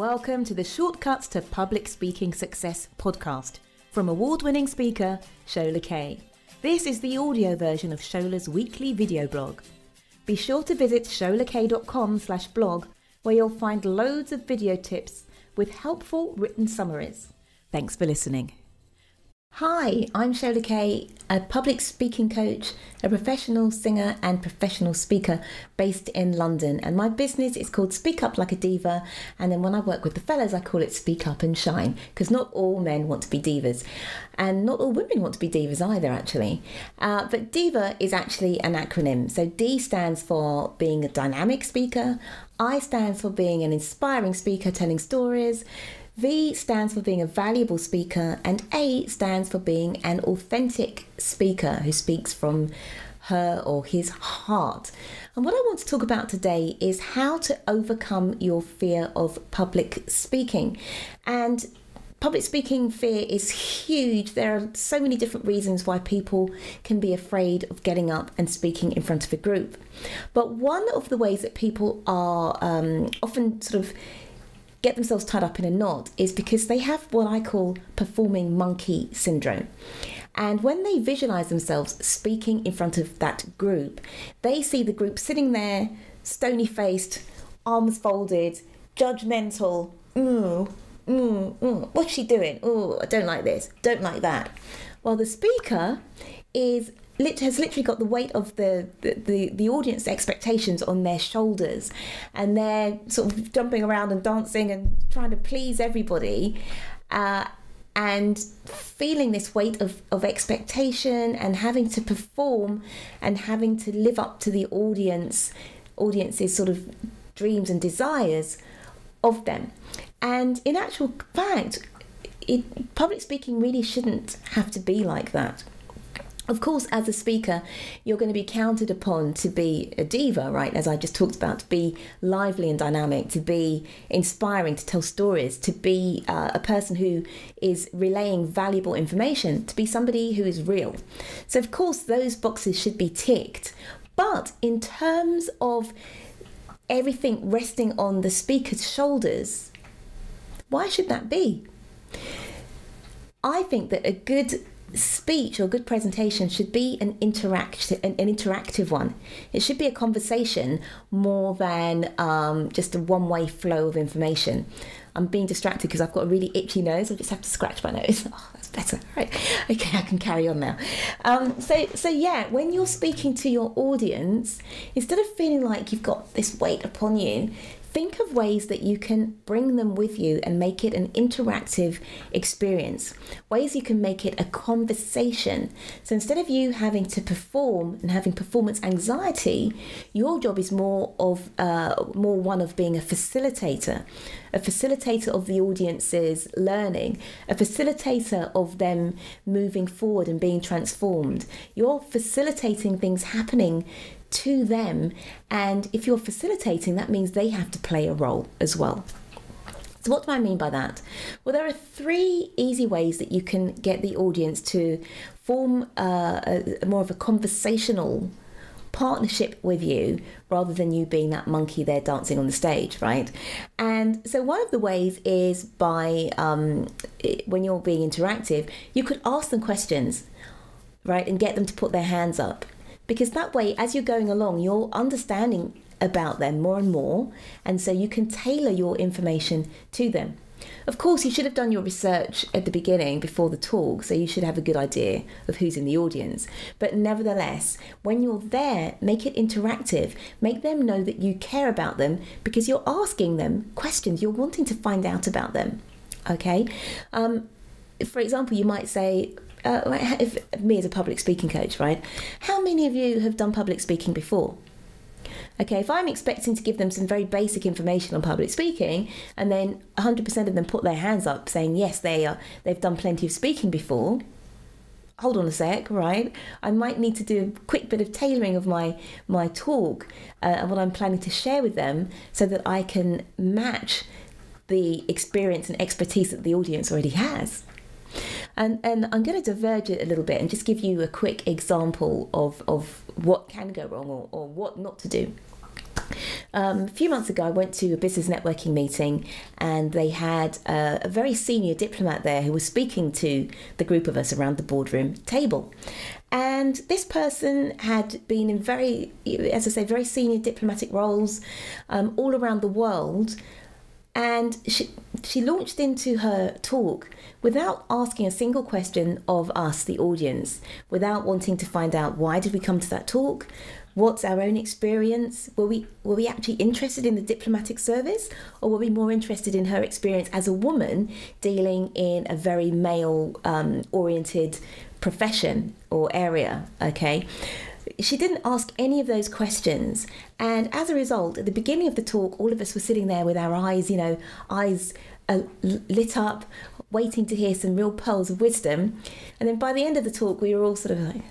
Welcome to the Shortcuts to Public Speaking Success podcast from award winning speaker Shola Kaye. This is the audio version of Shola's weekly video blog. Be sure to visit sholakaye.com slash blog where you'll find loads of video tips with helpful written summaries. Thanks for listening. Hi, I'm Shola Kaye, a public speaking coach, a professional singer, and professional speaker based in London. And my business is called Speak Up Like a Diva. And then when I work with the fellas, I call it Speak Up and Shine, because not all men want to be divas, and not all women want to be divas either, actually. Uh, but diva is actually an acronym. So D stands for being a dynamic speaker, I stands for being an inspiring speaker telling stories. V stands for being a valuable speaker, and A stands for being an authentic speaker who speaks from her or his heart. And what I want to talk about today is how to overcome your fear of public speaking. And public speaking fear is huge. There are so many different reasons why people can be afraid of getting up and speaking in front of a group. But one of the ways that people are um, often sort of get themselves tied up in a knot is because they have what I call performing monkey syndrome. And when they visualize themselves speaking in front of that group, they see the group sitting there, stony faced, arms folded, judgmental. Mm, mm, mm. What's she doing? Oh, I don't like this, don't like that. While the speaker is has literally got the weight of the, the, the, the, audience expectations on their shoulders. And they're sort of jumping around and dancing and trying to please everybody uh, and feeling this weight of, of expectation and having to perform and having to live up to the audience audience's sort of dreams and desires of them. And in actual fact it, public speaking really shouldn't have to be like that of course, as a speaker, you're going to be counted upon to be a diva, right? As I just talked about, to be lively and dynamic, to be inspiring, to tell stories, to be uh, a person who is relaying valuable information, to be somebody who is real. So, of course, those boxes should be ticked. But in terms of everything resting on the speaker's shoulders, why should that be? I think that a good speech or good presentation should be an interactive an, an, interactive one. It should be a conversation more than um, just a one-way flow of information. I'm being distracted because i've got a really itchy nose. I just have to scratch my nose. Oh that's better. Right. Okay i can carry on now. Um, so so yeah when you're speaking to your audience instead of feeling like you've got this weight upon you think of ways that you can bring them with you and make it an interactive experience. Ways you can make it a conversation. So instead of you having to perform and having performance anxiety, your job is more of uh, more one of being a facilitator, a facilitator of the audience's learning, a facilitator of them moving forward and being transformed. You're facilitating things happening to them. And if you're facilitating, that means they have to play a role as well. So, what do I mean by that? Well, there are three easy ways that you can get the audience to form a, a more of a conversational partnership with you rather than you being that monkey there dancing on the stage, right? And so, one of the ways is by um, when you're being interactive, you could ask them questions, right, and get them to put their hands up because that way, as you're going along, you're understanding about them more and more, and so you can tailor your information to them. Of course, you should have done your research at the beginning before the talk, so you should have a good idea of who's in the audience. But nevertheless, when you're there, make it interactive. Make them know that you care about them because you're asking them questions, you're wanting to find out about them. Okay? Um, for example, you might say, uh, if, me as a public speaking coach, right? How many of you have done public speaking before? Okay, if I'm expecting to give them some very basic information on public speaking, and then 100% of them put their hands up saying yes, they are they've done plenty of speaking before. Hold on a sec, right? I might need to do a quick bit of tailoring of my my talk uh, and what I'm planning to share with them, so that I can match the experience and expertise that the audience already has. And, and I'm going to diverge it a little bit and just give you a quick example of, of what can go wrong or, or what not to do. Um, a few months ago, I went to a business networking meeting and they had a, a, very senior diplomat there who was speaking to the group of us around the boardroom table. And this person had been in very, as I say, very senior diplomatic roles um, all around the world. And she, she launched into her talk without asking a single question of us, the audience, without wanting to find out why did we come to that talk, what's our own experience were we were we actually interested in the diplomatic service or were we more interested in her experience as a woman dealing in a very male um, oriented profession or area okay she didn't ask any of those questions and as a result at the beginning of the talk all of us were sitting there with our eyes you know eyes uh, lit up waiting to hear some real pearls of wisdom and then by the end of the talk we were all sort of like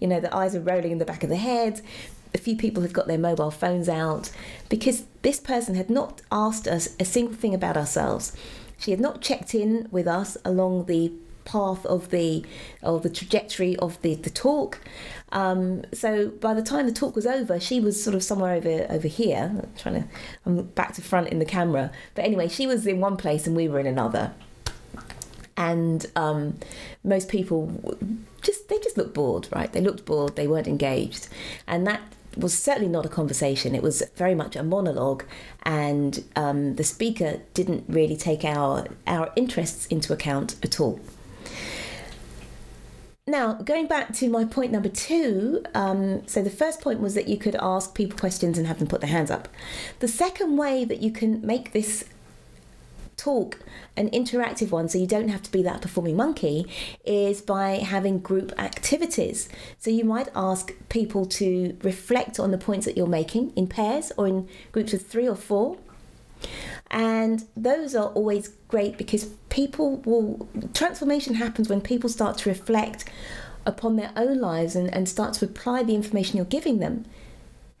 you know, the eyes were rolling in the back of the head. A few people had got their mobile phones out because this person had not asked us a single thing about ourselves. She had not checked in with us along the path of the or the trajectory of the, the talk. Um, so by the time the talk was over, she was sort of somewhere over over here. I'm trying to I'm back to front in the camera. But anyway, she was in one place and we were in another. And um, most people just they just looked bored, right? They looked bored. They weren't engaged, and that was certainly not a conversation. It was very much a monologue, and um, the speaker didn't really take our our interests into account at all. Now, going back to my point number two, um, so the first point was that you could ask people questions and have them put their hands up. The second way that you can make this talk an interactive one so you don't have to be that performing monkey is by having group activities so you might ask people to reflect on the points that you're making in pairs or in groups of three or four and those are always great because people will transformation happens when people start to reflect upon their own lives and, and start to apply the information you're giving them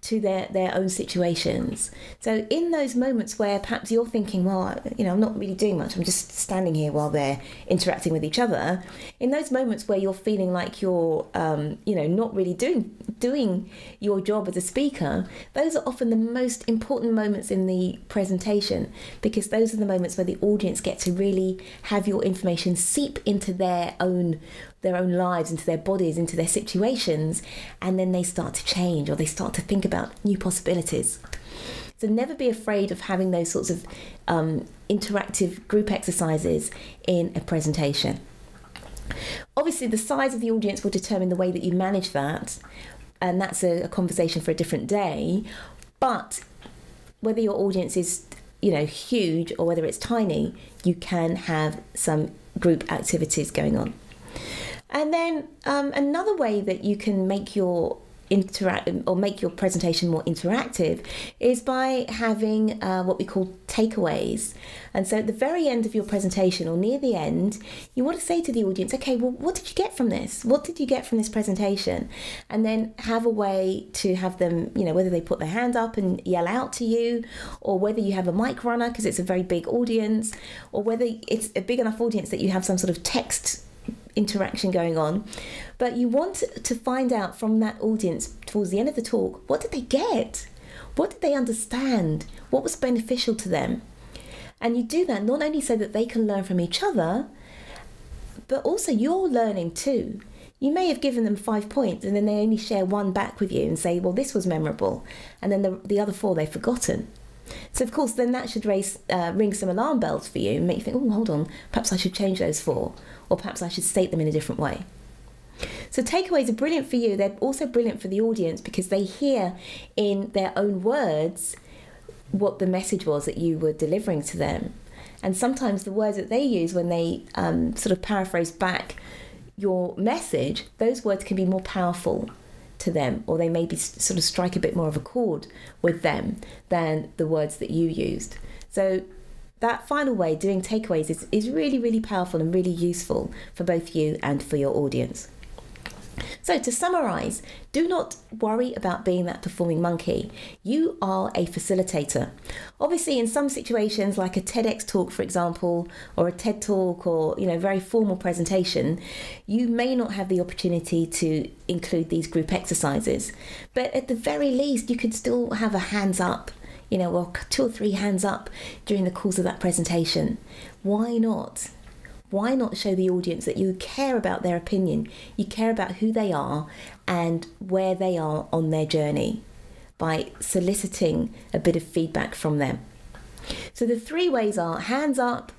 to their, their own situations. So, in those moments where perhaps you're thinking, well, you know, I'm not really doing much, I'm just standing here while they're interacting with each other, in those moments where you're feeling like you're, um, you know, not really doing, doing your job as a speaker, those are often the most important moments in the presentation because those are the moments where the audience get to really have your information seep into their own their own lives, into their bodies, into their situations, and then they start to change or they start to think about new possibilities. So never be afraid of having those sorts of um, interactive group exercises in a presentation. Obviously, the size of the audience will determine the way that you manage that, and that's a, a conversation for a different day. But whether your audience is you know huge or whether it's tiny, you can have some group activities going on. And then um, another way that you can make your interact or make your presentation more interactive is by having uh, what we call takeaways. And so at the very end of your presentation or near the end, you want to say to the audience, okay, well, what did you get from this? What did you get from this presentation? And then have a way to have them, you know, whether they put their hand up and yell out to you, or whether you have a mic runner because it's a very big audience, or whether it's a big enough audience that you have some sort of text interaction going on. But you want to find out from that audience towards the end of the talk what did they get? What did they understand? What was beneficial to them? And you do that not only so that they can learn from each other, but also you're learning too. You may have given them five points and then they only share one back with you and say, well, this was memorable. And then the, the other four they've forgotten. So, of course, then that should raise, uh, ring some alarm bells for you and make you think, oh, hold on, perhaps I should change those four or perhaps I should state them in a different way. So, takeaways are brilliant for you. They're also brilliant for the audience because they hear in their own words what the message was that you were delivering to them. And sometimes the words that they use when they um, sort of paraphrase back your message, those words can be more powerful to them, or they maybe sort of strike a bit more of a chord with them than the words that you used. So that final way, doing takeaways, is, is really, really powerful and really useful for both you and for your audience. So, to summarize, do not worry about being that performing monkey. You are a facilitator. Obviously, in some situations, like a TEDx talk, for example, or a TED talk, or you know, very formal presentation, you may not have the opportunity to include these group exercises. But at the very least, you could still have a hands up you know, or two or three hands up during the course of that presentation. Why not? Why not show the audience that you care about their opinion, you care about who they are and where they are on their journey by soliciting a bit of feedback from them? So the three ways are hands up,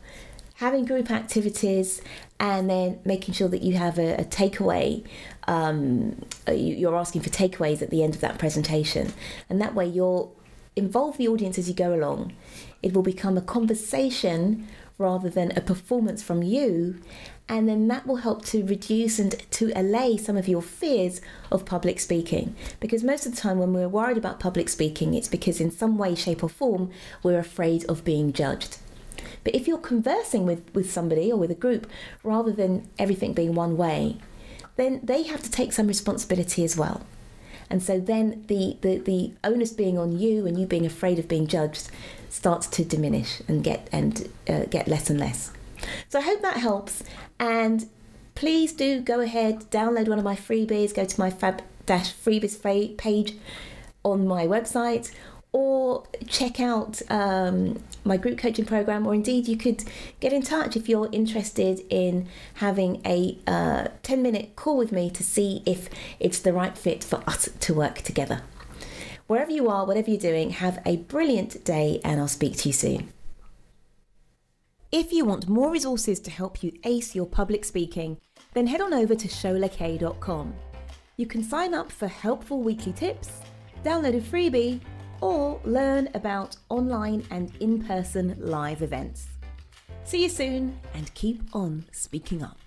having group activities, and then making sure that you have a, a takeaway. Um, you're asking for takeaways at the end of that presentation, and that way you'll involve the audience as you go along. It will become a conversation rather than a performance from you. And then that will help to reduce and to allay some of your fears of public speaking. Because most of the time, when we're worried about public speaking, it's because in some way, shape, or form, we're afraid of being judged. But if you're conversing with, with somebody or with a group, rather than everything being one way, then they have to take some responsibility as well. And so then the, the, the onus being on you and you being afraid of being judged starts to diminish and get and uh, get less and less. So I hope that helps. And please do go ahead, download one of my freebies, go to my fab dash freebies page on my website or check out um, my group coaching program, or indeed you could get in touch if you're interested in having a uh, 10 minute call with me to see if it's the right fit for us to work together. Wherever you are, whatever you're doing, have a brilliant day and I'll speak to you soon. If you want more resources to help you ace your public speaking, then head on over to sholakaye.com. You can sign up for helpful weekly tips, download a freebie, or learn about online and in person live events. See you soon and keep on speaking up.